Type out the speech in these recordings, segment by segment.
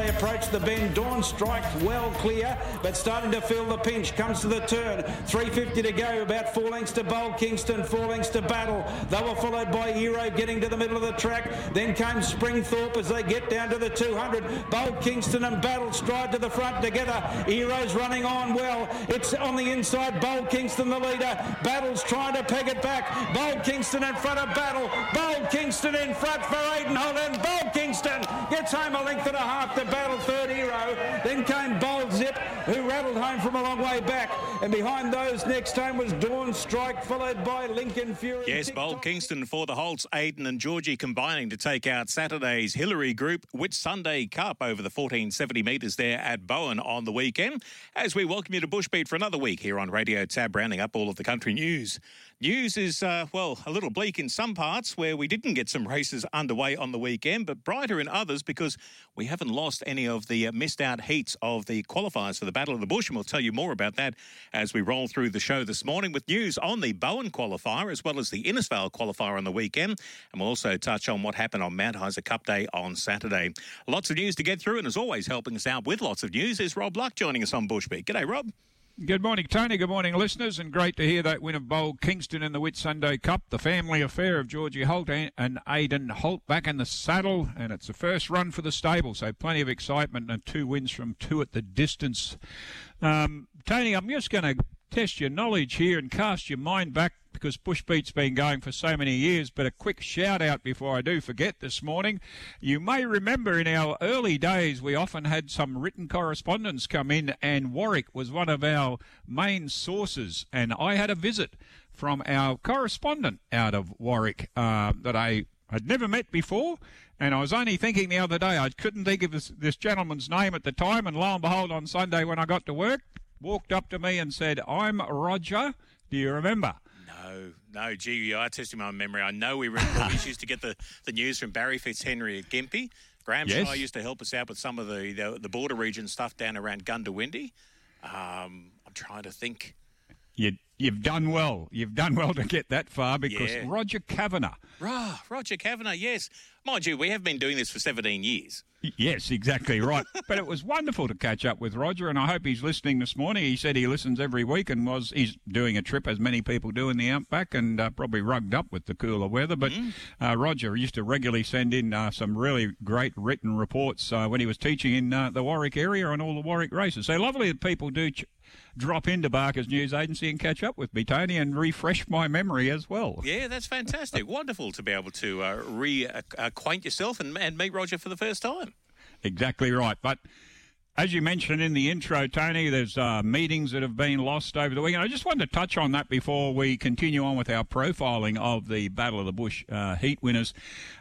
They approach the bend. Dawn strikes well clear, but starting to feel the pinch. Comes to the turn. 350 to go. About four lengths to Bold Kingston. Four lengths to Battle. They were followed by Hero getting to the middle of the track. Then came Springthorpe as they get down to the 200. Bold Kingston and Battle stride to the front together. Hero's running on well. It's on the inside. Bold Kingston the leader. Battle's trying to peg it back. Bold Kingston in front of Battle. Bold Kingston in front for Aiden Holland. Bold Kingston gets home a length and a half to battle third hero. Then came Bold Zip, who rattled home from a long way back. And behind those next home was Dawn Strike, followed by Lincoln Fury. Yes, Bold Kingston for the Holts, Aiden and Georgie combining to take out Saturday's Hillary Group Whit Sunday Cup over the 1470 metres there at Bowen on the weekend. As we welcome you to Bushbeat for another week here on Radio Tab, rounding up all of the country news. News is, uh, well, a little bleak in some parts where we didn't get some races underway on the weekend, but brighter in others because we haven't lost any of the uh, missed out heats of the qualifiers for the Battle of the Bush. And we'll tell you more about that as we roll through the show this morning with news on the Bowen qualifier as well as the Innisfail qualifier on the weekend. And we'll also touch on what happened on Mount Isa Cup Day on Saturday. Lots of news to get through, and as always, helping us out with lots of news is Rob Luck joining us on Bushbeat. G'day, Rob. Good morning, Tony. Good morning, listeners, and great to hear that win of Bold Kingston in the Whit Sunday Cup. The family affair of Georgie Holt and Aidan Holt back in the saddle, and it's the first run for the stable, so plenty of excitement and two wins from two at the distance. Um, Tony, I'm just going to test your knowledge here and cast your mind back because Bushbeat's been going for so many years. But a quick shout out before I do forget this morning. You may remember in our early days, we often had some written correspondence come in, and Warwick was one of our main sources. And I had a visit from our correspondent out of Warwick uh, that I had never met before. And I was only thinking the other day, I couldn't think of this, this gentleman's name at the time. And lo and behold, on Sunday when I got to work, walked up to me and said, I'm Roger. Do you remember? No, no, gee, I tested my memory. I know we were, always used to get the, the news from Barry Fitzhenry at Gympie. Graham Yes. Shaw used to help us out with some of the, the, the border region stuff down around Goondiwindi. Um, I'm trying to think. You, you've done well. You've done well to get that far because Yeah. Roger Kavanagh. Rah, Roger Kavanagh, yes. Mind you, we have been doing this for 17 years. Yes, exactly right. but it was wonderful to catch up with Roger, and I hope he's listening this morning. He said he listens every week and was he's doing a trip as many people do in the outback, and uh, probably rugged up with the cooler weather. But uh, Roger used to regularly send in uh, some really great written reports uh, when he was teaching in uh, the Warwick area on all the Warwick races. So lovely that people do. Ch- Drop into Barker's News Agency and catch up with me, Tony, and refresh my memory as well. Yeah, that's fantastic. Wonderful to be able to uh, reacquaint yourself and, and meet Roger for the first time. Exactly right. But as you mentioned in the intro, Tony, there's uh, meetings that have been lost over the weekend. I just wanted to touch on that before we continue on with our profiling of the Battle of the Bush uh, heat winners.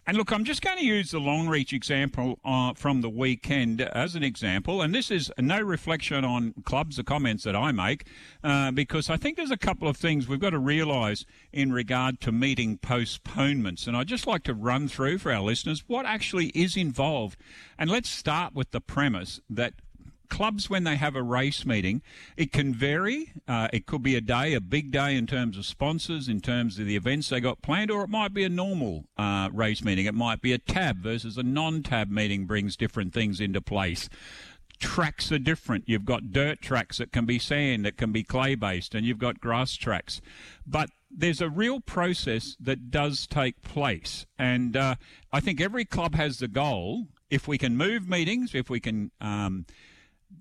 And look, I'm just going to use the Longreach example uh, from the weekend as an example. And this is no reflection on clubs, the comments that I make, uh, because I think there's a couple of things we've got to realise in regard to meeting postponements. And I'd just like to run through for our listeners what actually is involved. And let's start with the premise that clubs when they have a race meeting it can vary uh, it could be a day a big day in terms of sponsors in terms of the events they got planned or it might be a normal uh, race meeting it might be a tab versus a non-tab meeting brings different things into place tracks are different. You've got dirt tracks that can be sand, that can be clay based, and you've got grass tracks. But there's a real process that does take place. And uh, I think every club has the goal if we can move meetings, if we can. Um,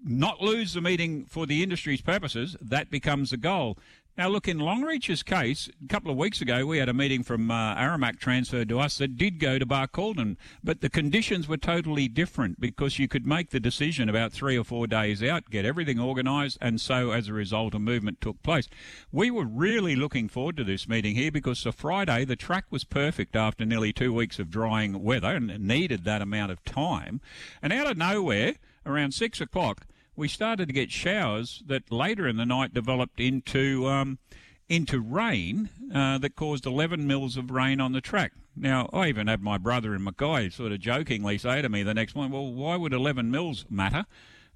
not lose the meeting for the industry's purposes, that becomes the goal. Now, look, in Longreach's case, a couple of weeks ago, we had a meeting from uh, Aramac transferred to us that did go to Barcaldine, but the conditions were totally different because you could make the decision about three or four days out, get everything organised, and so as a result, a movement took place. We were really looking forward to this meeting here because the Friday, the track was perfect after nearly two weeks of drying weather and needed that amount of time. And out of nowhere, around six o'clock, we started to get showers that later in the night developed into um, into rain uh, that caused 11 mils of rain on the track. Now, I even had my brother in Mackay sort of jokingly say to me the next morning, "Well, why would 11 mils matter?"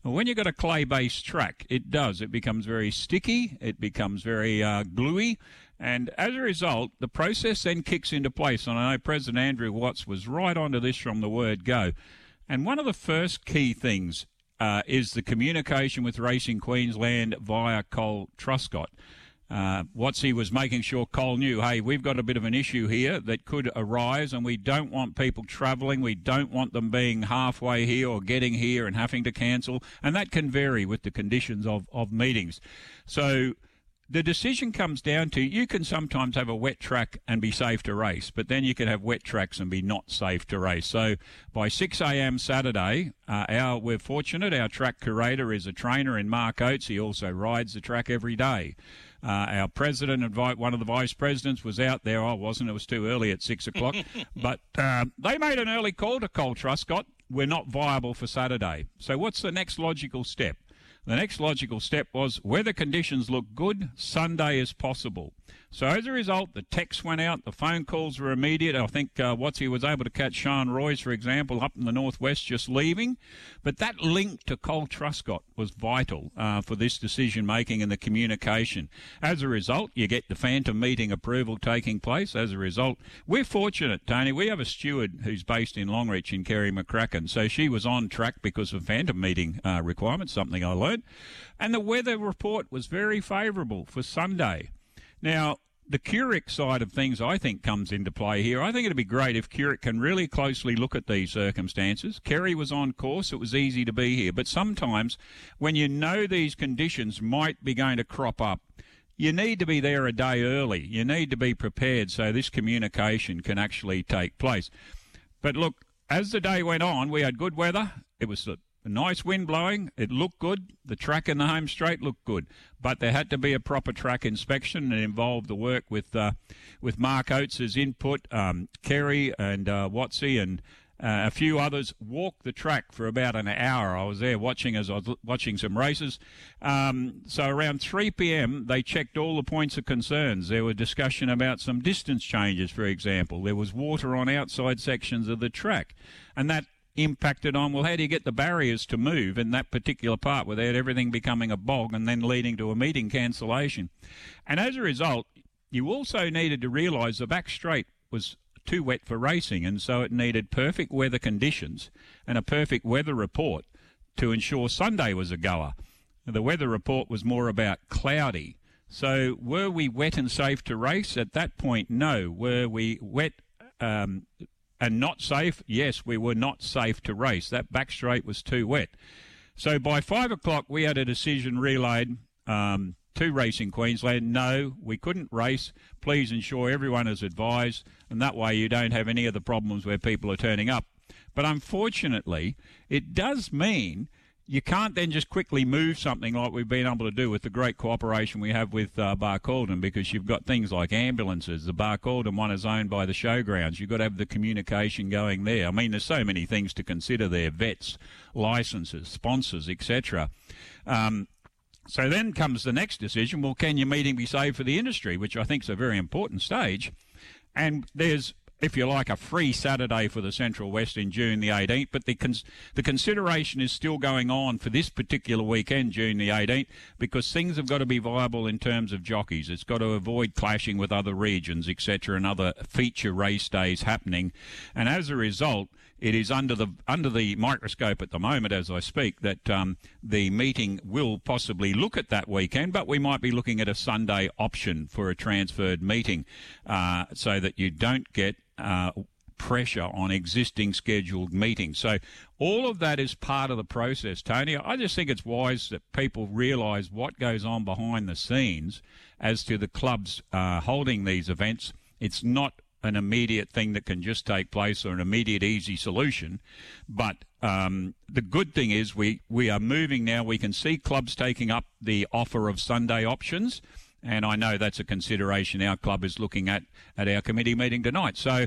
When you've got a clay based track, it does. It becomes very sticky, it becomes very uh, gluey, and as a result, the process then kicks into place. And I know President Andrew Watts was right onto this from the word go. And one of the first key things uh, is the communication with Racing Queensland via Cole Truscott. Uh, was making sure Cole knew, hey, we've got a bit of an issue here that could arise, and we don't want people travelling. We don't want them being halfway here or getting here and having to cancel. And that can vary with the conditions of, of meetings. So the decision comes down to you can sometimes have a wet track and be safe to race, but then you can have wet tracks and be not safe to race. So by 6 a.m. Saturday, uh, our we're fortunate. Our track curator is a trainer in Mark Oates. He also rides the track every day. Uh, our president and one of the vice presidents was out there. I wasn't. It was too early at six o'clock. but uh, they made an early call to Cole Truscott. We're not viable for Saturday. So what's the next logical step? The next logical step was weather conditions look good, Sunday is possible. So as a result, the texts went out, the phone calls were immediate. I think uh, Watsy was able to catch Sean Royce, for example, up in the northwest just leaving. But that link to Cole Truscott was vital uh, for this decision making and the communication. As a result, you get the phantom meeting approval taking place. As a result, we're fortunate, Tony. We have a steward who's based in Longreach in Kerry McCracken. So she was on track because of phantom meeting uh, requirements, something I learned. And the weather report was very favourable for Sunday. Now, the QRIC side of things, I think, comes into play here. I think it'd be great if QRIC can really closely look at these circumstances. Kerry was on course; it was easy to be here. But sometimes, when you know these conditions might be going to crop up, you need to be there a day early. You need to be prepared so this communication can actually take place. But look, as the day went on, we had good weather. It was a nice wind blowing. It looked good. The track in the home straight looked good, but there had to be a proper track inspection and involved the work with uh, with Mark Oates's input, um, Kerry and uh, Watsy and uh, a few others walked the track for about an hour. I was there watching as I was watching some races. Um, so around 3 p.m., they checked all the points of concerns. There were discussion about some distance changes, for example. There was water on outside sections of the track, and that impacted on, well, how do you get the barriers to move in that particular part without everything becoming a bog and then leading to a meeting cancellation? And as a result, you also needed to realise the back straight was too wet for racing, and so it needed perfect weather conditions and a perfect weather report to ensure Sunday was a goer. The weather report was more about cloudy. So, were we wet and safe to race? At that point, no. Were we wet um, and not safe? Yes, we were not safe to race. That back straight was too wet. So by five o'clock, we had a decision relayed um, to Racing Queensland. No, we couldn't race. Please ensure everyone is advised, and that way you don't have any of the problems where people are turning up. But unfortunately, it does mean you can't then just quickly move something like we've been able to do with the great cooperation we have with uh, Barcaldine because you've got things like ambulances. The Barcaldine one is owned by the showgrounds. You've got to have the communication going there. I mean, there's so many things to consider there vets, licenses, sponsors, etc. Um, so then comes the next decision well, can your meeting be saved for the industry, which I think is a very important stage. And there's if you like, a free Saturday for the Central West in June the 18th. But the cons- the consideration is still going on for this particular weekend, June the 18th, because things have got to be viable in terms of jockeys. It's got to avoid clashing with other regions, etc., and other feature race days happening. And as a result, it is under the under the microscope at the moment as I speak that um, the meeting will possibly look at that weekend, but we might be looking at a Sunday option for a transferred meeting, uh, so that you don't get uh, pressure on existing scheduled meetings. So all of that is part of the process, Tony. I just think it's wise that people realise what goes on behind the scenes as to the clubs uh, holding these events. It's not an immediate thing that can just take place or an immediate easy solution. But um, the good thing is we, we are moving now. We can see clubs taking up the offer of Sunday options. And I know that's a consideration our club is looking at at our committee meeting tonight. So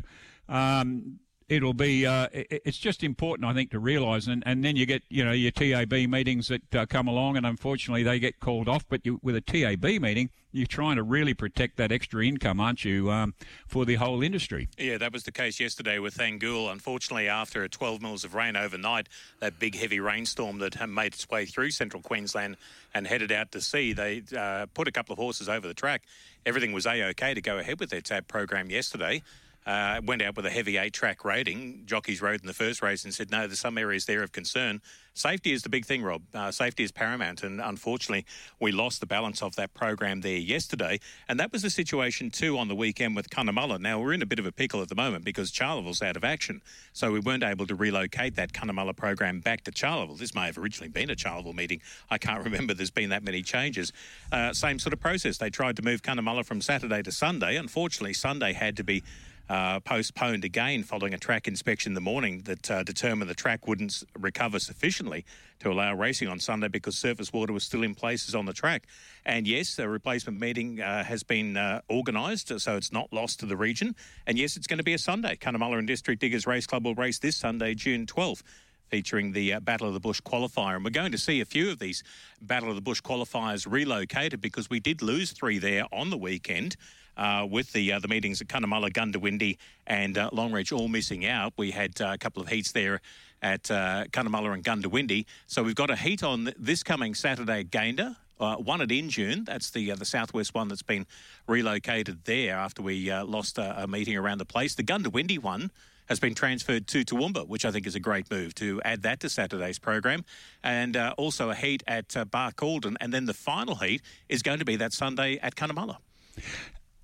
um, it'll be uh, it's just important I think to realise and, and then you get you know your TAB meetings that uh, come along and unfortunately they get called off but you, with a TAB meeting you're trying to really protect that extra income aren't you um, for the whole industry? Yeah that was the case yesterday with Thangool unfortunately after 12 mils of rain overnight that big heavy rainstorm that made its way through central Queensland and headed out to sea they uh, put a couple of horses over the track. Everything was a-okay to go ahead with their tab program yesterday uh, went out with a heavy eight track rating. Jockeys rode in the first race and said, no, there's some areas there of concern. Safety is the big thing, Rob. Uh, safety is paramount. And unfortunately, we lost the balance of that program there yesterday. And that was the situation too on the weekend with Cunnamulla. Now, we're in a bit of a pickle at the moment because Charleville's out of action. So we weren't able to relocate that Cunnamulla program back to Charleville. This may have originally been a Charleville meeting. I can't remember there's been that many changes. Uh, same sort of process. They tried to move Cunnamulla from Saturday to Sunday. Unfortunately, Sunday had to be uh, postponed again following a track inspection in the morning that uh, determined the track wouldn't recover sufficiently to allow racing on Sunday because surface water was still in places on the track. And yes, a replacement meeting uh, has been uh, organised, so it's not lost to the region. And yes, it's going to be a Sunday. Cunnamulla and District Diggers Race Club will race this Sunday, June 12th featuring the uh, Battle of the Bush qualifier. And we're going to see a few of these Battle of the Bush qualifiers relocated because we did lose three there on the weekend uh, with the uh, the meetings at Cunnamulla, Goondiwindi, and uh, Longreach all missing out. We had uh, a couple of heats there at uh, Cunnamulla and Goondiwindi. So we've got a heat on this coming Saturday at Gayndah. Uh, one at Injune, that's the uh, the southwest one that's been relocated there after we lost a, a, meeting around the place. The Goondiwindi one has been transferred to Toowoomba, which I think is a great move to add that to Saturday's program, and uh, also a heat at uh, Barcaldine, and then the final heat is going to be that Sunday at Cunnamulla.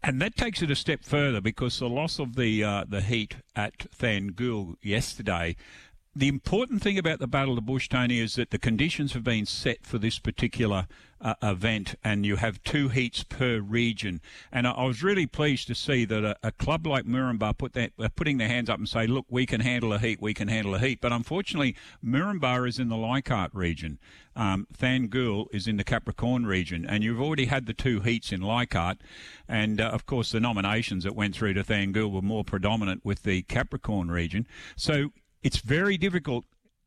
And that takes it a step further because the loss of the uh, the heat at Thangool yesterday. The important thing about the Battle of the Bush, Tony, is that the conditions have been set for this particular uh, event, and you have two heats per region. And I, I was really pleased to see that a, a club like Moranbah put that, uh, putting their hands up and say, "Look, we can handle a heat. We can handle a heat." But unfortunately, Moranbah is in the Leichhardt region. Um, Thangool is in the Capricorn region, and you've already had the two heats in Leichhardt, and uh, of course the nominations that went through to Thangool were more predominant with the Capricorn region. So it's very difficult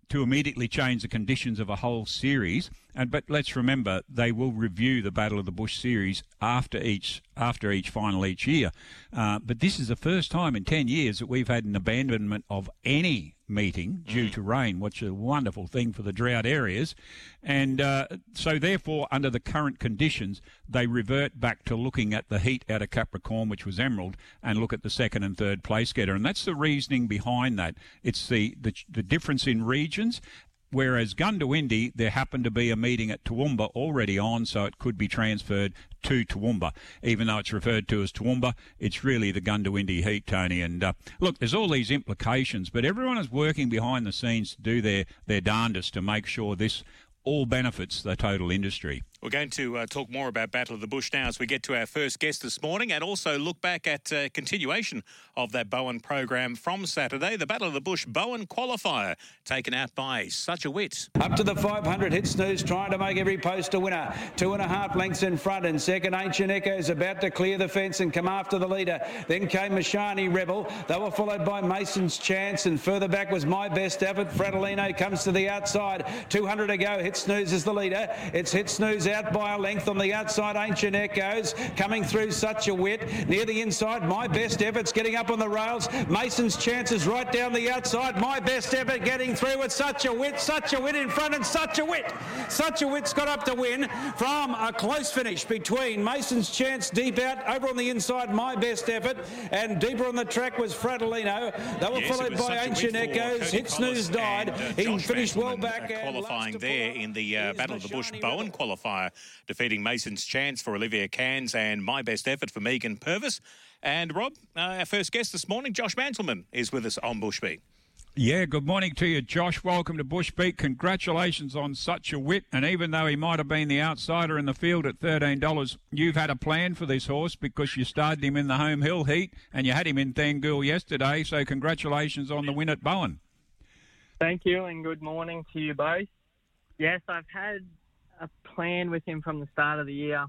to immediately change the conditions of a whole series. And but let's remember they will review the Battle of the Bush series after each after each final each year. Uh, but this is the first time in ten years that we've had an abandonment of any meeting due mm. to rain, which is a wonderful thing for the drought areas. And uh, so, therefore, under the current conditions, they revert back to looking at the heat out of Capricorn, which was Emerald, and look at the second and third place getter. And that's the reasoning behind that. It's the, the, the difference in regions Whereas Goondiwindi, there happened to be a meeting at Toowoomba already on, so it could be transferred to Toowoomba. Even though it's referred to as Toowoomba, it's really the Goondiwindi heat, Tony. And uh, look, there's all these implications, but everyone is working behind the scenes to do their, their darndest to make sure this all benefits the total industry. We're going to uh, talk more about Battle of the Bush now as we get to our first guest this morning and also look back at uh, continuation of that Bowen program from Saturday, the Battle of the Bush Bowen qualifier, taken out by Such a Wit. Up to the 500, hit snooze, trying to make every post a winner. Two and a half lengths in front, and second, Ancient Echoes about to clear the fence and come after the leader. Then came Mashani Rebel. They were followed by Mason's Chance, and further back was My Best Effort. Fratellino comes to the outside. 200 to go. Hit snooze is the leader. It's hit snooze out by a length on the outside. Ancient Echoes coming through such a wit. Near the inside, my best efforts getting up on the rails. Mason's chances right down the outside. My best effort getting through with such a wit. Such a wit in front and such a wit. Such a wit's got up to win from a close finish between Mason's chance deep out over on the inside. My best effort and deeper on the track was Fratellino. They were yes, followed by Ancient Echoes. Hit snooze died. And, uh, he finished well back. Uh, qualifying there in the uh, Battle of the Bush Bowen qualifier defeating Mason's Chance for Olivia Cairns and My Best Effort for Megan Purvis. And Rob, uh, our first guest this morning, Josh Manselman, is with us on Bushbeat. Yeah, good morning to you, Josh. Welcome to Bushbeat. Congratulations on such a wit. And even though he might have been the outsider in the field at $13, you've had a plan for this horse because you started him in the home hill heat and you had him in Thangool yesterday. So congratulations on the win at Bowen. Thank you and good morning to you both. Yes, I've had a plan with him from the start of the year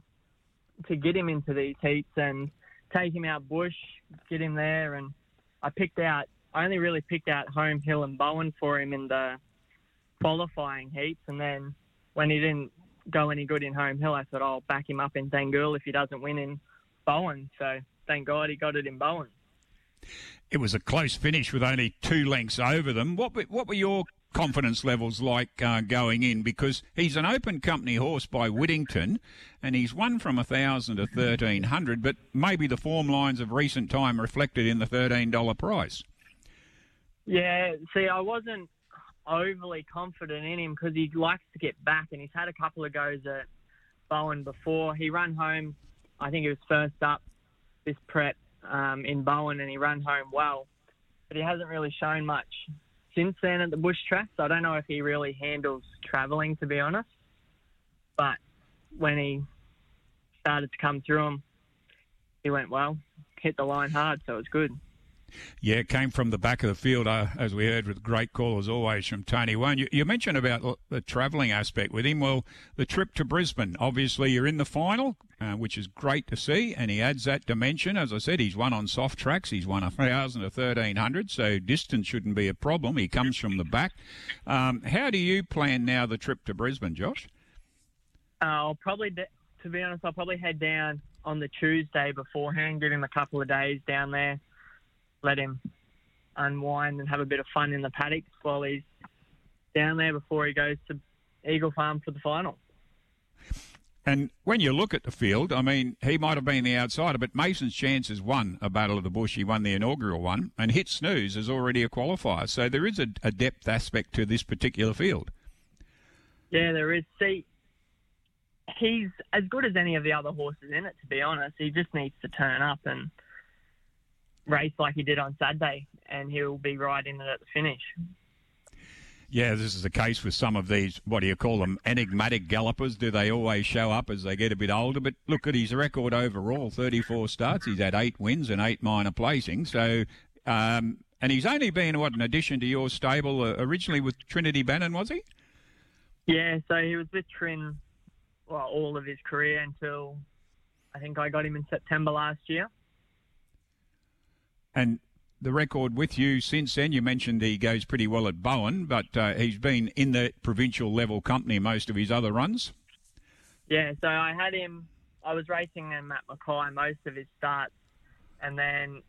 to get him into these heats and take him out bush, get him there. And I picked out I only really picked out Home Hill and Bowen for him in the qualifying heats, and then when he didn't go any good in Home Hill, I thought I'll back him up in Thangool if he doesn't win in Bowen. So thank God he got it in Bowen. It was a close finish with only two lengths over them. What what were your confidence levels like uh, going in? Because he's an open company horse by Whittington, and he's won from a thousand to thirteen hundred. But maybe the form lines of recent time reflected in the thirteen dollar price. Yeah, see, I wasn't overly confident in him because he likes to get back, and he's had a couple of goes at Bowen before. He ran home, I think he was first up this prep um, in Bowen, and he ran home well, but he hasn't really shown much since then at the bush tracks. I don't know if he really handles travelling, to be honest. But when he started to come through them, he went well, hit the line hard, so it was good. Yeah, it came from the back of the field, uh, as we heard with great call as always from Tony One. You, you mentioned about the travelling aspect with him. Well, the trip to Brisbane, obviously you're in the final, uh, which is great to see, and he adds that dimension. As I said, he's won on soft tracks. He's won a thousand to thirteen hundred, so distance shouldn't be a problem. He comes from the back. Um, how do you plan now the trip to Brisbane, Josh? Uh, I'll probably, to be honest, I'll probably head down on the Tuesday beforehand, give him a couple of days down there let him unwind and have a bit of fun in the paddock while he's down there before he goes to Eagle Farm for the final. And when you look at the field, I mean, he might have been the outsider, but Mason's Chances won a Battle of the Bush. He won the inaugural one, and Hit Snooze is already a qualifier. So there is a, a depth aspect to this particular field. Yeah, there is. See, he's as good as any of the other horses in it, to be honest. He just needs to turn up and – race like he did on Saturday, and he'll be right in it at the finish. Yeah, this is the case with some of these, what do you call them, enigmatic gallopers. Do they always show up as they get a bit older? But look at his record overall 34 starts. He's had eight wins and eight minor placings. So, um, and he's only been, what, an addition to your stable uh, originally with Trinity Bannon, was he? Yeah, so he was with Trin well, all of his career until I think I got him in September last year. And the record with you since then, you mentioned he goes pretty well at Bowen, but uh, he's been in the provincial level company most of his other runs. Yeah, so I had him, I was racing him at Mackay most of his starts, and then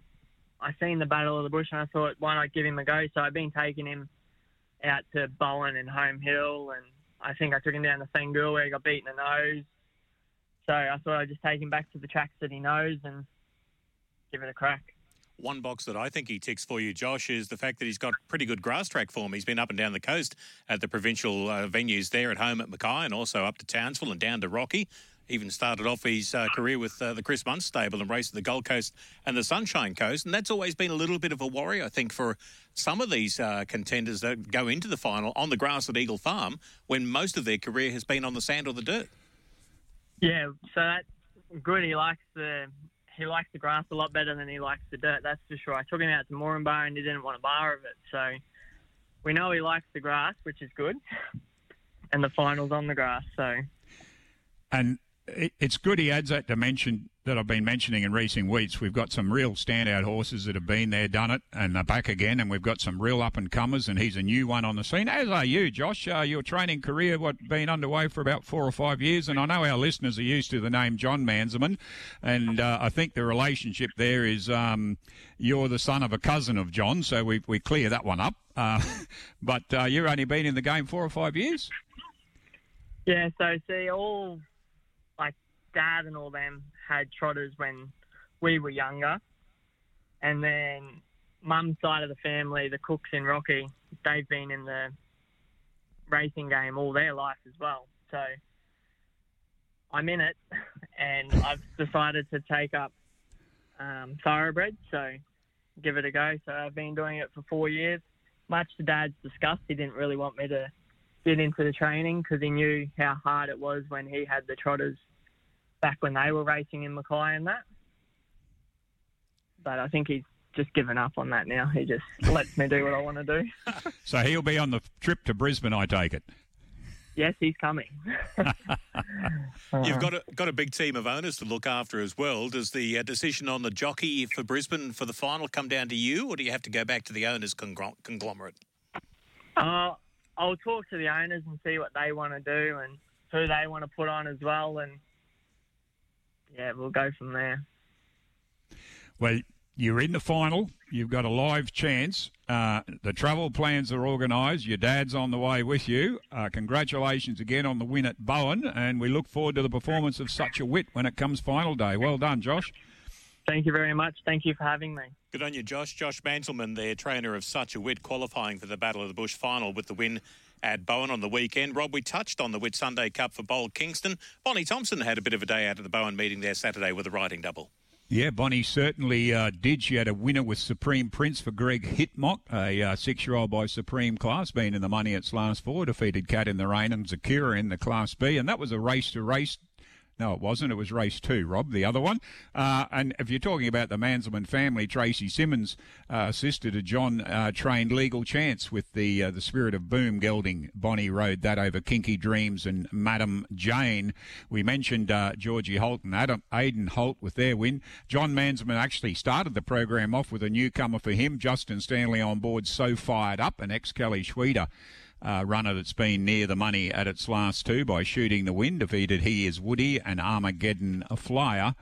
I seen the Battle of the Bush and I thought, why not give him a go? So I've been taking him out to Bowen and Home Hill, and I think I took him down to Thangool where he got beaten the nose. So I thought I'd just take him back to the tracks that he knows and give it a crack. One box that I think he ticks for you, Josh, is the fact that he's got pretty good grass track form. He's been up and down the coast at the provincial uh, venues there at home at Mackay and also up to Townsville and down to Rocky. Even started off his uh, career with uh, the Chris Munce stable and raced the Gold Coast and the Sunshine Coast. And that's always been a little bit of a worry, I think, for some of these uh, contenders that go into the final on the grass at Eagle Farm when most of their career has been on the sand or the dirt. Yeah, so that's good. He likes the he likes the grass a lot better than he likes the dirt. That's for sure. I took him out to Moranbah and he didn't want a bar of it. So we know he likes the grass, which is good. and the finals on the grass. So. And it's good he adds that dimension that I've been mentioning in recent weeks. We've got some real standout horses that have been there, done it, and are back again. And we've got some real up and comers, and he's a new one on the scene. As are you, Josh. Uh, your training career, what been underway for about four or five years, and I know our listeners are used to the name John Manselman, and uh, I think the relationship there is um, you're the son of a cousin of John, so we we clear that one up. Uh, but uh, you've only been in the game four or five years. Yeah. So see all like dad and all them had trotters when we were younger, and then mum's side of the family, the Cooks in Rocky, they've been in the racing game all their life as well. So I'm in it, and I've decided to take up um, thoroughbred. So give it a go. So I've been doing it for four years. Much to Dad's disgust, he didn't really want me to get into the training because he knew how hard it was when he had the trotters back when they were racing in Mackay and that. But I think he's just given up on that now. He just lets me do what I want to do. so he'll be on the trip to Brisbane, I take it. yes, he's coming. You've got a, got a big team of owners to look after as well. Does the uh, decision on the jockey for Brisbane for the final come down to you, or do you have to go back to the owners congl- conglomerate? Uh, I'll talk to the owners and see what they want to do and who they want to put on as well, and yeah, we'll go from there. Well, you're in the final. You've got a live chance. Uh, the travel plans are organised. Your dad's on the way with you. Uh, congratulations again on the win at Bowen, and we look forward to the performance of such a wit when it comes final day. Well done, Josh. Thank you very much. Thank you for having me. Good on you, Josh. Josh Manselman, their trainer of Such a Wit, qualifying for the Battle of the Bush final with the win at Bowen on the weekend. Rob, we touched on the Whit Sunday Cup for Bold Kingston. Bonnie Thompson had a bit of a day out at the Bowen meeting there Saturday with a riding double. Yeah, Bonnie certainly uh, did. She had a winner with Supreme Prince for Greg Hitmock, a uh, six-year-old by Supreme Class, being in the money its last four, defeated Cat in the Rain and Zakira in the Class B, and that was a race-to-race no, it wasn't. It was race two, Rob, the other one. Uh, and if you're talking about the Manselman family, Tracy Simmons, uh, sister to John, uh, trained Legal Chance with the uh, the Spirit of Boom gelding. Bonnie rode that over Kinky Dreams and Madam Jane. We mentioned uh, Georgie Holt and Adam Aidan Holt with their win. John Manselman actually started the program off with a newcomer for him, Justin Stanley on board, so fired up, and ex Kelly Schweida uh, runner that's been near the money at its last two by shooting the wind. defeated He Is Woody and Armageddon a Flyer.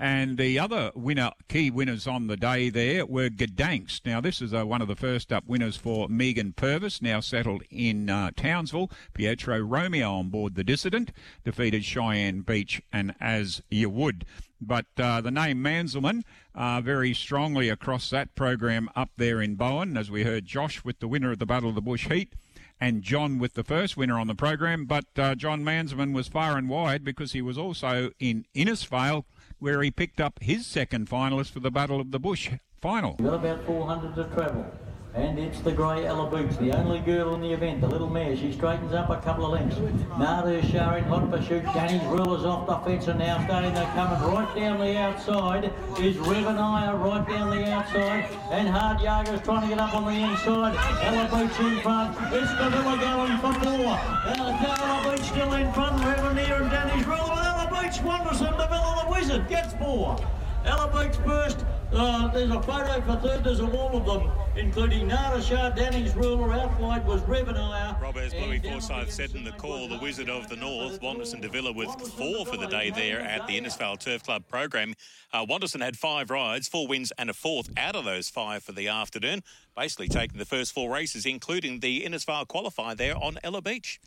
And the other winner, key winners on the day there were Gdansk. Now, this is uh, one of the first up winners for Megan Purvis, now settled in uh, Townsville. Pietro Romeo on board the Dissident, defeated Cheyenne Beach and As You Would. But uh, the name Manselman uh, very strongly across that program up there in Bowen, as we heard Josh with the winner of the Battle of the Bush Heat and John with the first winner on the program. But uh, John Manselman was far and wide because he was also in Innisfail, where he picked up his second finalist for the Battle of the Bush final. We've got about 400 to travel. And it's the grey Ella Boots, the only girl in the event, the little mare. She straightens up a couple of lengths. Nada showing hot pursuit. Danny's rulers off the fence and now starting to come right down the outside is Revenaya right down the outside. And Hard Yager's trying to get up on the inside. Ella Boots in front. It's Davila going for four. Ella Boots still in front. Revenaya and Danny's ruler. Ella Boots wonders and Davila the Wizard gets four. Ella Boots first. Uh, there's a photo for third. There's all of them, including Nada Shah, Danny's ruler. Out wide was Revenire. Rob, as Bluey Forsyth said in the call, the Wizard of the North, Wanderson D'Avila with four for the day there at the Innisfail Turf Club program. Uh, Wanderson had five rides, four wins and a fourth out of those five for the afternoon. Basically taking the first four races, including the Innisfail qualifier there on Ella Beach.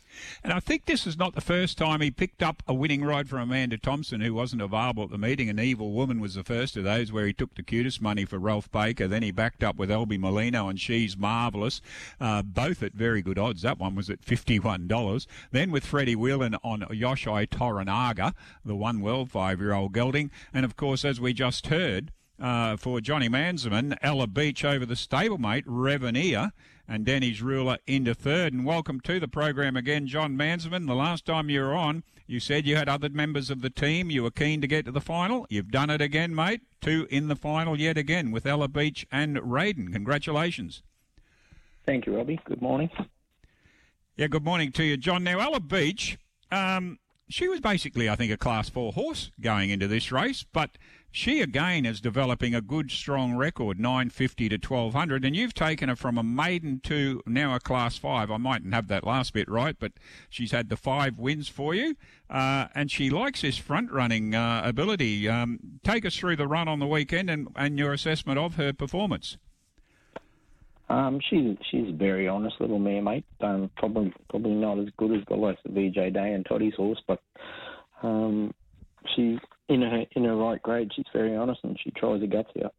And I think this is not the first time he picked up a winning ride from Amanda Thompson, who wasn't available at the meeting. An Evil Woman was the first of those, where he took the QTIS money for Ralph Baker. Then he backed up with Elby Molino, and she's marvellous. Uh, both at very good odds. That one was at $51. Then with Freddie Whelan on Yoshai Toranaga, the one well five-year-old gelding. And of course, as we just heard, uh, for Johnny Manselman, Ella Beach over the stablemate, Reveneer, and Denny's ruler into third. And welcome to the program again, John Manselman. The last time you were on, you said you had other members of the team. You were keen to get to the final. You've done it again, mate. Two in the final yet again with Ella Beach and Raiden. Congratulations. Thank you, Robbie. Good morning. Yeah, good morning to you, John. Now, Ella Beach, um, she was basically, I think, a Class 4 horse going into this race, but she again is developing a good, strong record, 950 to 1200, and you've taken her from a maiden to now a Class 5. I mightn't have that last bit right, but she's had the five wins for you, uh, and she likes this front running uh, ability. Um, take us through the run on the weekend and, and your assessment of her performance. Um, she's she's a very honest little mare, mate. Um, probably probably not as good as the likes of VJ Day and Toddy's horse, but um, she in her in her right grade, she's very honest and she tries her guts out.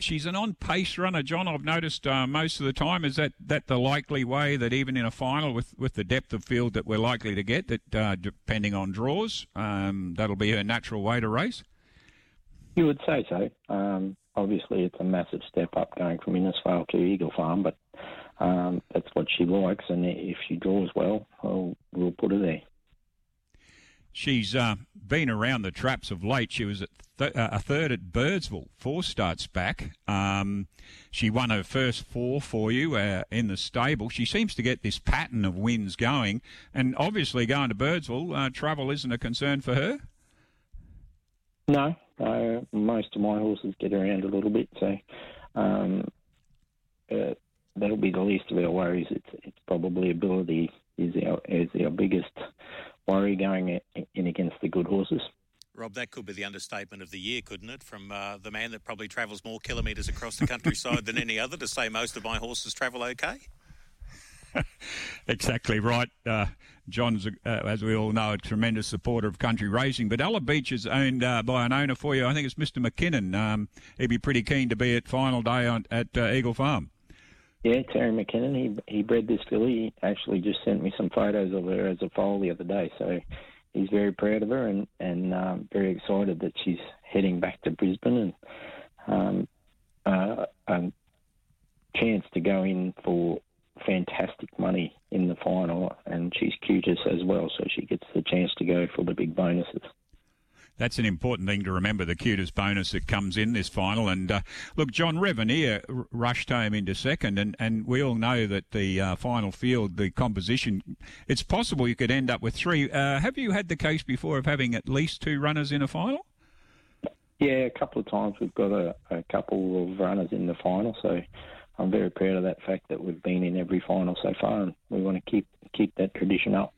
She's an on-pace runner, John. I've noticed uh, most of the time. Is that, that the likely way that even in a final with, with the depth of field that we're likely to get, that uh, depending on draws, um, that'll be her natural way to race? You would say so. Um, obviously, it's a massive step up going from Innisfail to Eagle Farm, but um, that's what she likes, and if she draws well, well we'll put her there. She's uh, been around the traps of late. She was th- uh, a third at Birdsville, four starts back. Um, she won her first four for you uh, in the stable. She seems to get this pattern of wins going, and obviously going to Birdsville, uh, travel isn't a concern for her. No, uh, most of my horses get around a little bit, so um, uh, that'll be the least of our worries. It's, it's probably ability is our is our biggest worry going in against the good horses. Rob, that could be the understatement of the year, couldn't it? From uh, the man that probably travels more kilometres across the countryside than any other to say most of my horses travel okay. exactly right. Uh, John's, uh, as we all know, a tremendous supporter of country racing. But Ella Beach is owned uh, by an owner for you. I think it's Mr. McKinnon. Um, he'd be pretty keen to be at final day on, at uh, Eagle Farm. Yeah, Terry McKinnon. He he bred this filly. He actually just sent me some photos of her as a foal the other day. So he's very proud of her and and um, very excited that she's heading back to Brisbane and um, uh, a chance to go in for fantastic money in the final. And she's QTIS as well, so she gets the chance to go for the big bonuses that's an important thing to remember. The QTIS bonus that comes in this final, and uh, look, John Revenier rushed home into second, and, and we all know that the uh, final field, the composition, it's possible you could end up with three. Uh, have you had the case before of having at least two runners in a final? Yeah, a couple of times we've got a, a couple of runners in the final, so I'm very proud of that fact that we've been in every final so far, and we want to keep keep that tradition up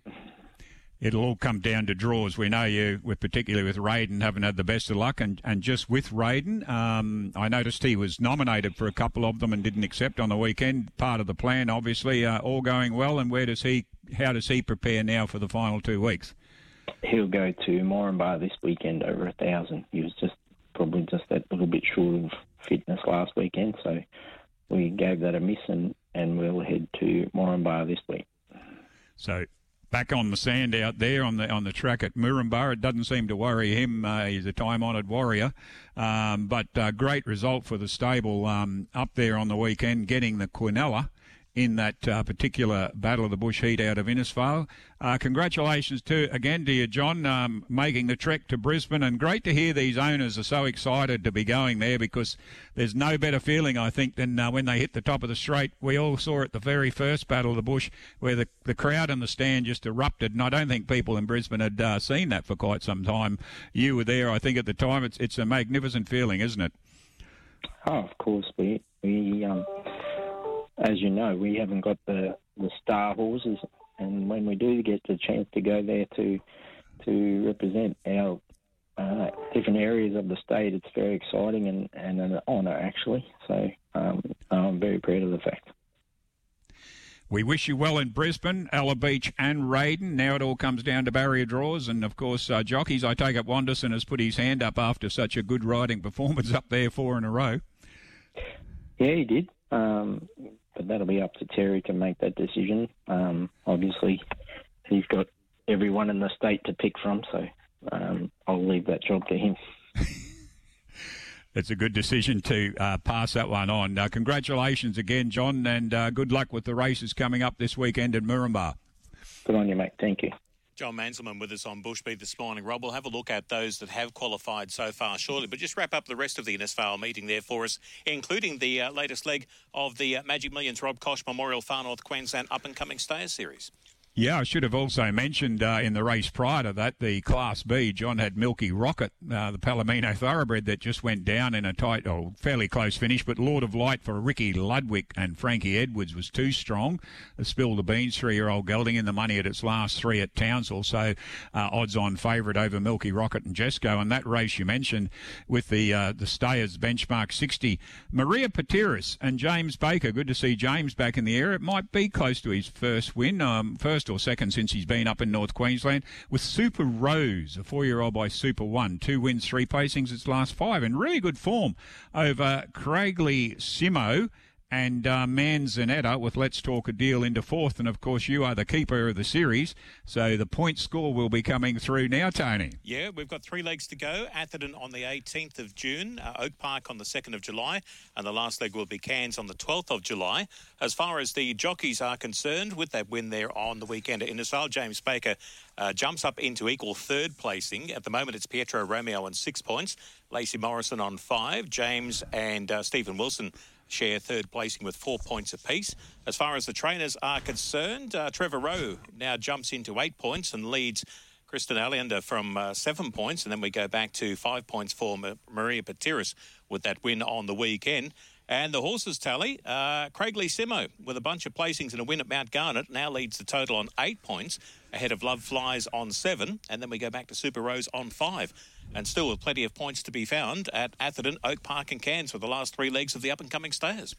it'll all come down to draws. We know you, with particularly with Raiden, haven't had the best of luck, and, and just with Raiden, um, I noticed he was nominated for a couple of them and didn't accept on the weekend. Part of the plan, obviously, uh, all going well. And where does he? How does he prepare now for the final two weeks? He'll go to Moranbah this weekend over a thousand. He was just probably just that little bit short of fitness last weekend, so we gave that a miss, and and we'll head to Moranbah this week. So back on the sand out there on the on the track at Moranbah. It doesn't seem to worry him. Uh, he's a time-honoured warrior, um, but uh, great result for the stable um, up there on the weekend, getting the Quinella in that uh, particular Battle of the Bush heat out of Innisfail. Uh, congratulations to again to you, John, um, making the trek to Brisbane, and great to hear these owners are so excited to be going there because there's no better feeling, I think, than uh, when they hit the top of the straight. We all saw it the very first Battle of the Bush where the, the crowd in the stand just erupted, and I don't think people in Brisbane had uh, seen that for quite some time. You were there, I think, at the time. It's it's a magnificent feeling, isn't it? Oh, of course, we we um as you know, we haven't got the, the star horses, and when we do get the chance to go there to to represent our uh, different areas of the state, it's very exciting and, and an honour actually. So um, I'm very proud of the fact. We wish you well in Brisbane, Ella Beach, and Raiden. Now it all comes down to barrier draws, and of course, uh, jockeys. I take it Wanderson has put his hand up after such a good riding performance up there, four in a row. Yeah, he did. Um, but that'll be up to Terry to make that decision. Um, obviously, he's got everyone in the state to pick from, so um, I'll leave that job to him. it's a good decision to uh, pass that one on. Uh, congratulations again, John, and uh, good luck with the races coming up this weekend in Moranbah. Good on you, mate. Thank you. John Manselman with us on Bushbeat this morning. Rob, we'll have a look at those that have qualified so far shortly, but just wrap up the rest of the Innisfail meeting there for us, including the uh, latest leg of the uh, Magic Millions Rob Koch Memorial Far North Queensland Up and Coming Stayers Series. Yeah, I should have also mentioned uh, in the race prior to that, the Class B, John had Milky Rocket, uh, the Palomino thoroughbred that just went down in a tight, or fairly close finish. But Lord of Light for Ricky Ludwig and Frankie Edwards was too strong. The Spill the Beans three-year-old gelding in the money at its last three at Townsville, so uh, odds-on favourite over Milky Rocket and Jesco. And that race you mentioned with the uh, the Stayers benchmark 60, Maria Patiris and James Baker. Good to see James back in the air. It might be close to his first win, um, first first or second since he's been up in North Queensland. With Super Rose, a four-year-old by Super One, two wins, three placings its last five, in really good form over Craigley Simo and uh, Manzanetta with Let's Talk a Deal into fourth. And of course, you are the keeper of the series, so the point score will be coming through now, Tony. Yeah, we've got three legs to go. Atherton on the 18th of June, uh, Oak Park on the 2nd of July, and the last leg will be Cairns on the 12th of July. As far as the jockeys are concerned, with that win there on the weekend at Innisfail, James Baker uh, jumps up into equal third placing. At the moment, it's Pietro Romeo on six points, Lacey Morrison on five, James and uh, Stephen Wilson share third placing with four points apiece. As far as the trainers are concerned, uh, Trevor Rowe now jumps into eight points and leads Kristen Allender from uh, seven points. And then we go back to five points for Ma- Maria Patiris with that win on the weekend. And the horses tally, uh, Craig Lee Simo with a bunch of placings and a win at Mount Garnet now leads the total on eight points ahead of Love Flies on seven. And then we go back to Super Rose on five and still with plenty of points to be found at Atherton, Oak Park, and Cairns for the last three legs of the up and coming stayers.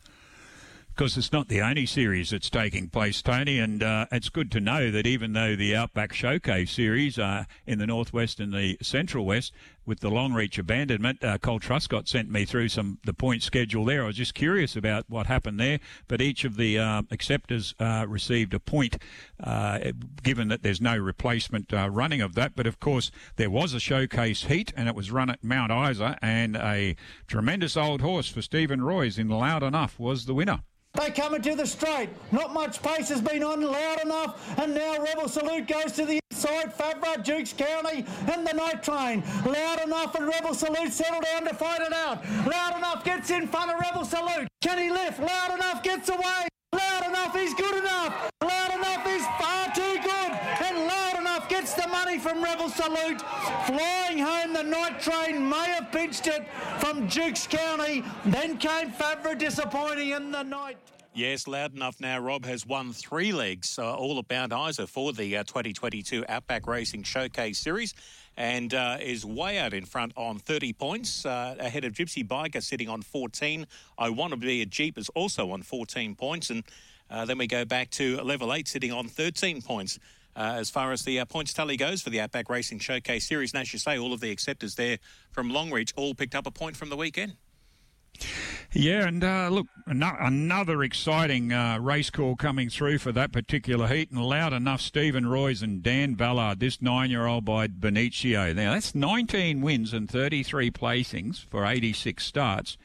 Because it's not the only series that's taking place, Tony, and uh, it's good to know that even though the Outback Showcase series are in the northwest and the central west, with the Longreach abandonment, uh, Cole Truscott sent me through some the point schedule there. I was just curious about what happened there, but each of the uh, acceptors uh, received a point, uh, given that there's no replacement uh, running of that. But of course, there was a showcase heat, and it was run at Mount Isa, and a tremendous old horse for Stephen Royce in Loud Enough was the winner. They come into the straight. Not much pace has been on loud enough. And now Rebel Salute goes to the inside. Favre, Dukes County, and the night train. Loud enough and Rebel Salute settle down to fight it out. Loud enough gets in front of Rebel Salute. Can he lift? Loud enough gets away. Loud enough is good enough. Loud enough is far too good. And loud enough gets the money from Rebel Salute. Flying home, the night train may have pinched it from Dukes County. Then came Favre disappointing in the night. Yes, loud enough now. Rob has won three legs, uh, all at Mount Isa for the uh, 2022 Outback Racing Showcase Series and uh, is way out in front on 30 points, uh, ahead of Gypsy Biker sitting on 14. I Want to Be a Jeep is also on 14 points, and uh, then we go back to level 8 sitting on 13 points. Uh, as far as the uh, points tally goes for the Outback Racing Showcase Series, and as you say, all of the acceptors there from Longreach all picked up a point from the weekend. Yeah, and uh, look, another exciting uh, race call coming through for that particular heat, and loud enough, Stephen Royce and Dan Ballard, this nine-year-old by Benicio. Now that's 19 wins and 33 placings for 86 starts,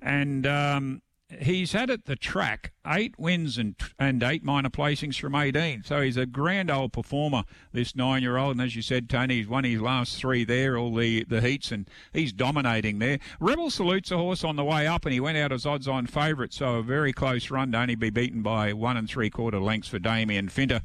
and um, he's had at the track eight wins and and eight minor placings from 18. So he's a grand old performer, this nine year old. And as you said, Tony, he's won his last three there, all the, the heats, and he's dominating there. Rebel salutes a horse on the way up, and he went out as odds on favourite. So a very close run to only be beaten by one and three quarter lengths for Damien Finter.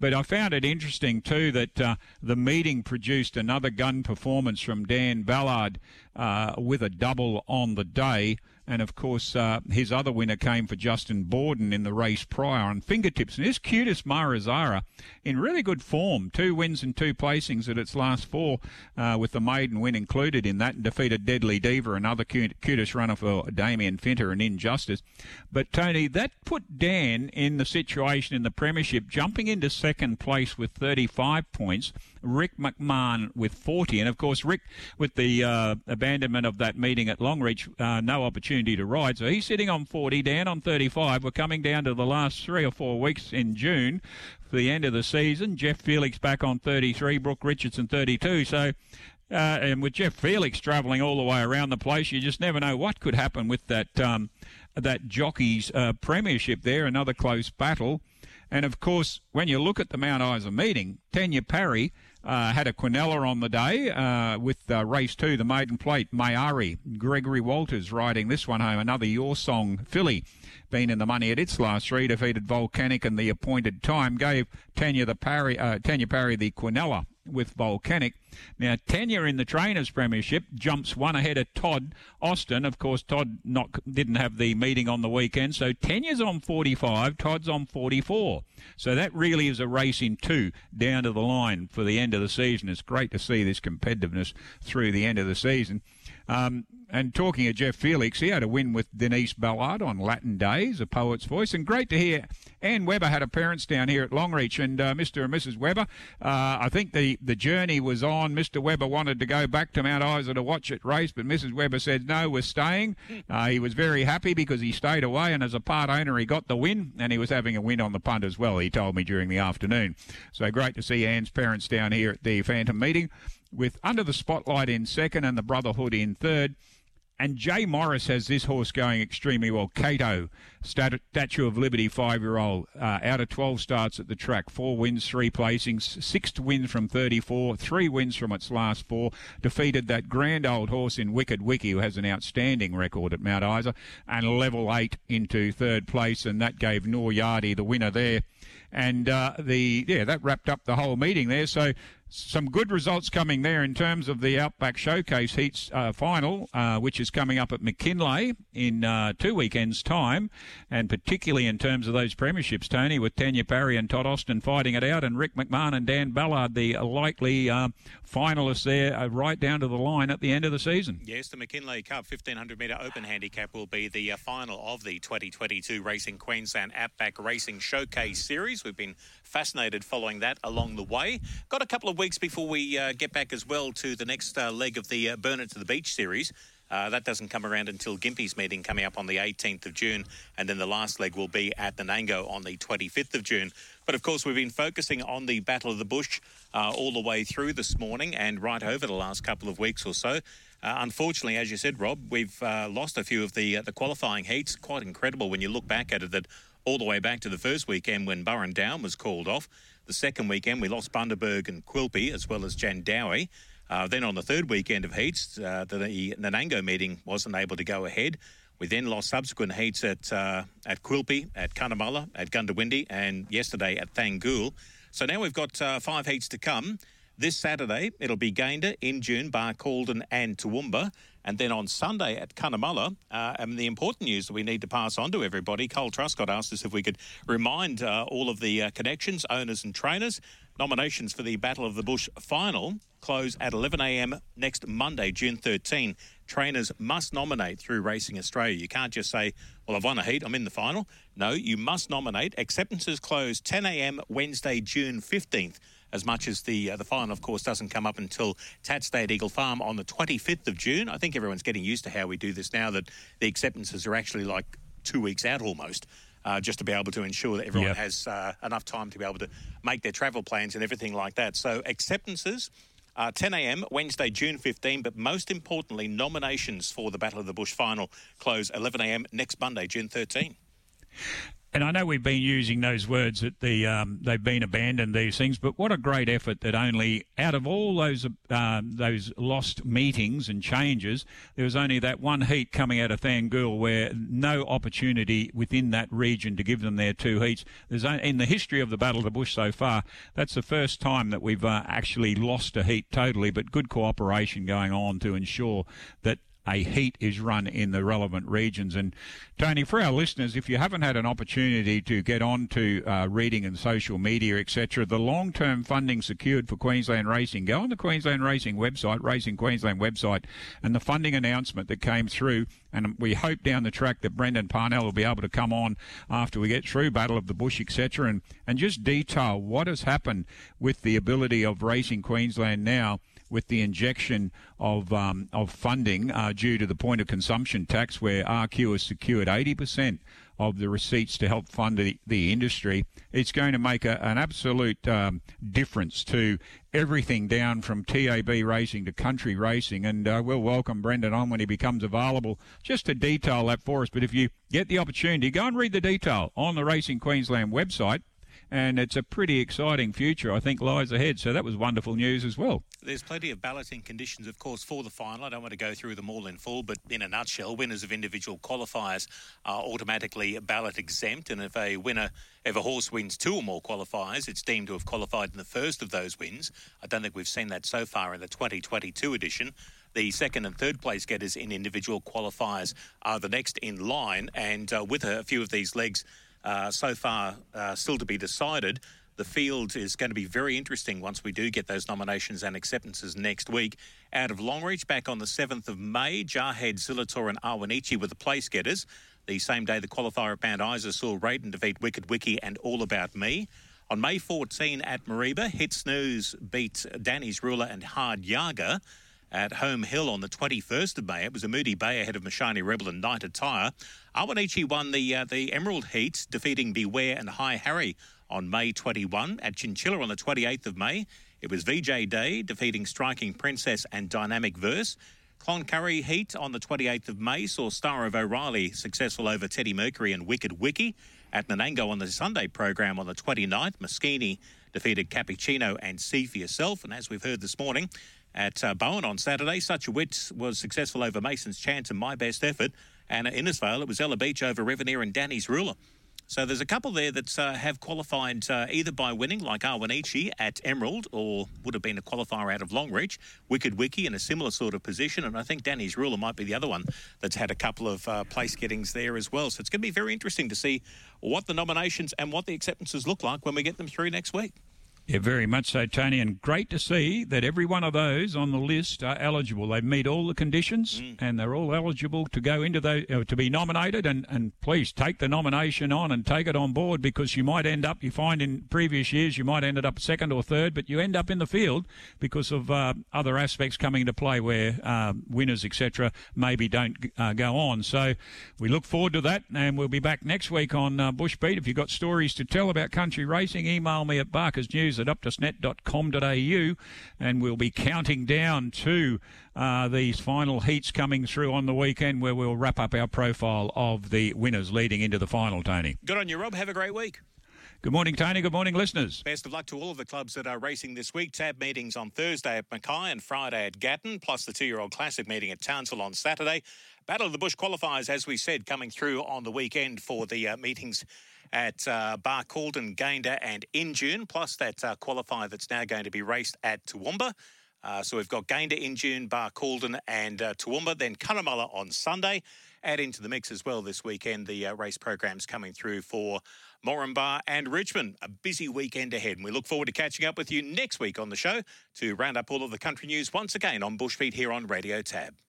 But I found it interesting too that uh, the meeting produced another gun performance from Dan Ballard uh, with a double on the day. And of course, uh, his other winner came for Justin Borden in the race prior on fingertips. And his cutest Marizara in really good form. Two wins and two placings at its last four, uh, with the maiden win included in that, and defeated Deadly Diva, another cute, cutest runner for Damien Finter and Injustice. But Tony, that put Dan in the situation in the Premiership, jumping into second place with 35 points. Rick McMahon with 40. And of course, Rick, with the uh, abandonment of that meeting at Longreach, uh, no opportunity to ride. So he's sitting on 40, Dan on 35. We're coming down to the last three or four weeks in June for the end of the season. Jeff Felix back on 33, Brooke Richardson 32. So. Uh, and with Jeff Felix travelling all the way around the place, you just never know what could happen with that um, that jockey's uh, premiership there. Another close battle, and of course, when you look at the Mount Isa meeting, Tanya Parry uh, had a Quinella on the day uh, with uh, race two, the maiden plate. Mayari, Gregory Walters riding this one home. Another Your Song filly, been in the money at its last three, defeated Volcanic and the appointed time. Gave Tanya the Parry, uh, Tanya Parry the Quinella with Volcanic. Now, Tanya in the Trainers Premiership jumps one ahead of Todd Austin. Of course, Todd not didn't have the meeting on the weekend, so Tanya's on 45, Todd's on 44. So that really is a race in two down to the line for the end of the season. It's great to see this competitiveness through the end of the season. Um, and talking of Jeff Felix, he had a win with Denise Ballard on Latin Days, a poet's voice, and great to hear. Anne Webber had a parents down here at Longreach, and uh, Mr. and Mrs. Webber, uh, I think the, the journey was on. Mr. Webber wanted to go back to Mount Isa to watch it race, but Mrs. Webber said no, we're staying. Uh, he was very happy because he stayed away, and as a part owner, he got the win, and he was having a win on the punt as well. He told me during the afternoon. So great to see Anne's parents down here at the Phantom meeting with Under the Spotlight in second and the Brotherhood in third. And Jay Morris has this horse going extremely well. Cato, Statue of Liberty, five year old, uh, out of 12 starts at the track, four wins, three placings, sixth win from 34, three wins from its last four. Defeated that grand old horse in Wicked Wiki, who has an outstanding record at Mount Isa, and level eight into third place. And that gave Noor Yardi the winner there. And uh, the yeah, that wrapped up the whole meeting there. So some good results coming there in terms of the Outback Showcase Heats uh, final, uh, which is coming up at McKinlay in uh, two weekends' time, and particularly in terms of those premierships, Tony, with Tanya Parry and Todd Austin fighting it out, and Rick McMahon and Dan Ballard, the likely uh, finalists there, uh, right down to the line at the end of the season. Yes, the McKinlay Cup 1500 metre open handicap will be the uh, final of the 2022 Racing Queensland Outback Racing Showcase Series. We've been fascinated following that along the way. Got a couple of weeks before we uh, get back as well to the next uh, leg of the uh, Burnett to the Beach series. Uh, that doesn't come around until Gympie's meeting coming up on the 18th of June, and then the last leg will be at Nanango on the 25th of June. But of course, we've been focusing on the Battle of the Bush uh, all the way through this morning and right over the last couple of weeks or so. Uh, unfortunately, as you said, Rob, we've uh, lost a few of the uh, the qualifying heats. Quite incredible when you look back at it. That all the way back to the first weekend when Burrandowan was called off. The second weekend, we lost Bundaberg and Quilpie, as well as Jandowae. Uh, then on the third weekend of heats, uh, the, the Nanango meeting wasn't able to go ahead. We then lost subsequent heats at uh, at Quilpie, at Cunnamulla, at Goondiwindi, and yesterday at Thangool. So now we've got uh, five heats to come. This Saturday, it'll be Gayndah, Injune, Barcaldine, and Toowoomba. And then on Sunday at Cunnamulla, uh, and the important news that we need to pass on to everybody, Cole Truscott asked us if we could remind uh, all of the uh, connections, owners, and trainers. Nominations for the Battle of the Bush final close at 11am next Monday, June 13. Trainers must nominate through Racing Australia. You can't just say, Well, I've won a heat, I'm in the final. No, you must nominate. Acceptances close 10am Wednesday, June 15th as much as the uh, the final, of course, doesn't come up until Tatsday at Eagle Farm on the 25th of June. I think everyone's getting used to how we do this now that the acceptances are actually like two weeks out almost. Uh, just to be able to ensure that everyone yep. has uh, enough time to be able to make their travel plans and everything like that. So acceptances. Uh, 10 a.m. Wednesday, June 15, but most importantly, nominations for the Battle of the Bush final close 11 a.m. next Monday, June 13 and I know we've been using those words that the um, they've been abandoned these things, but what a great effort that only out of all those uh, those lost meetings and changes, there was only that one heat coming out of Thangool where no opportunity within that region to give them their two heats. There's only, in the history of the Battle of the Bush so far, that's the first time that we've uh, actually lost a heat totally, but good cooperation going on to ensure that a heat is run in the relevant regions. And Tony, for our listeners, if you haven't had an opportunity to get on to uh, reading and social media, etc., the long-term funding secured for Queensland Racing, go on the Queensland Racing website, Racing Queensland website, and the funding announcement that came through. And we hope down the track that Brendan Parnell will be able to come on after we get through Battle of the Bush, etc., and, and just detail what has happened with the ability of Racing Queensland now with the injection of um, of funding uh, due to the point of consumption tax, where RQ has secured 80% of the receipts to help fund the, the industry. It's going to make a, an absolute um, difference to everything down from TAB racing to country racing. And uh, we'll welcome Brendan on when he becomes available just to detail that for us. But if you get the opportunity, go and read the detail on the Racing Queensland website and it's a pretty exciting future, I think, lies ahead. So that was wonderful news as well. There's plenty of balloting conditions, of course, for the final. I don't want to go through them all in full, but in a nutshell, winners of individual qualifiers are automatically ballot exempt, and if a winner, if a horse wins two or more qualifiers, it's deemed to have qualified in the first of those wins. I don't think we've seen that so far in the 2022 edition. The second and third place getters in individual qualifiers are the next in line, and uh, with a few of these legs uh, so far uh, still to be decided. The field is going to be very interesting once we do get those nominations and acceptances next week. Out of Longreach, back on the 7th of May, Jarhead, Zillitor, and Awanichi were the place getters. The same day, the qualifier at Mount Isa saw Raiden defeat Wicked Wiki and All About Me. On May 14 at Mareeba, Hit Snooze beat Danny's Ruler and Hard Yaga. At Home Hill on the 21st of May, it was a Moody Bay ahead of Mashani Rebel and Night Attire. Awanichi won the uh, the Emerald Heat, defeating Beware and High Harry on May 21. At Chinchilla on the 28th of May, it was VJ Day, defeating Striking Princess and Dynamic Verse. Cloncurry Heat on the 28th of May saw Star of O'Reilly successful over Teddy Mercury and Wicked Wiki. At Nanango on the Sunday program on the 29th, Moschini defeated Cappuccino and See for Yourself. And as we've heard this morning, at uh, Bowen on Saturday, Such a Wit was successful over Mason's Chance and My Best Effort. And at Innisfail, it was Ella Beach over Reveneer and Danny's Ruler. So there's a couple there that uh, have qualified uh, either by winning, like Awanichi at Emerald, or would have been a qualifier out of Longreach. Wicked Wiki in a similar sort of position, and I think Danny's Ruler might be the other one that's had a couple of uh, place gettings there as well. So it's going to be very interesting to see what the nominations and what the acceptances look like when we get them through next week. Yeah, very much so, Tony. And great to see that every one of those on the list are eligible. They meet all the conditions mm. and they're all eligible to go into those, uh, to be nominated. And, and please take the nomination on and take it on board because you might end up, you find in previous years, you might end up second or third, but you end up in the field because of uh, other aspects coming into play where uh, winners, etc., maybe don't uh, go on. So we look forward to that. And we'll be back next week on uh, Bush Beat. If you've got stories to tell about country racing, email me at Barker's News at optusnet.com.au, and we'll be counting down to uh, these final heats coming through on the weekend, where we'll wrap up our profile of the winners leading into the final. Tony, good on you, Rob. Have a great week. Good morning, Tony. Good morning, listeners. Best of luck to all of the clubs that are racing this week. Tab meetings on Thursday at Mackay and Friday at Gatton, plus the two year old classic meeting at Townsville on Saturday. Battle of the Bush qualifiers, as we said, coming through on the weekend for the uh, meetings at uh, Barcaldine, Gayndah, and Injune, plus that uh, qualifier that's now going to be raced at Toowoomba. Uh, so we've got Gayndah, Injune, Barcaldine, and uh, Toowoomba, then Cunnamulla on Sunday. Add into the mix as well this weekend the uh, race programs coming through for Moranbah and Richmond. A busy weekend ahead, and we look forward to catching up with you next week on the show to round up all of the country news once again on Bushbeat here on Radio Tab.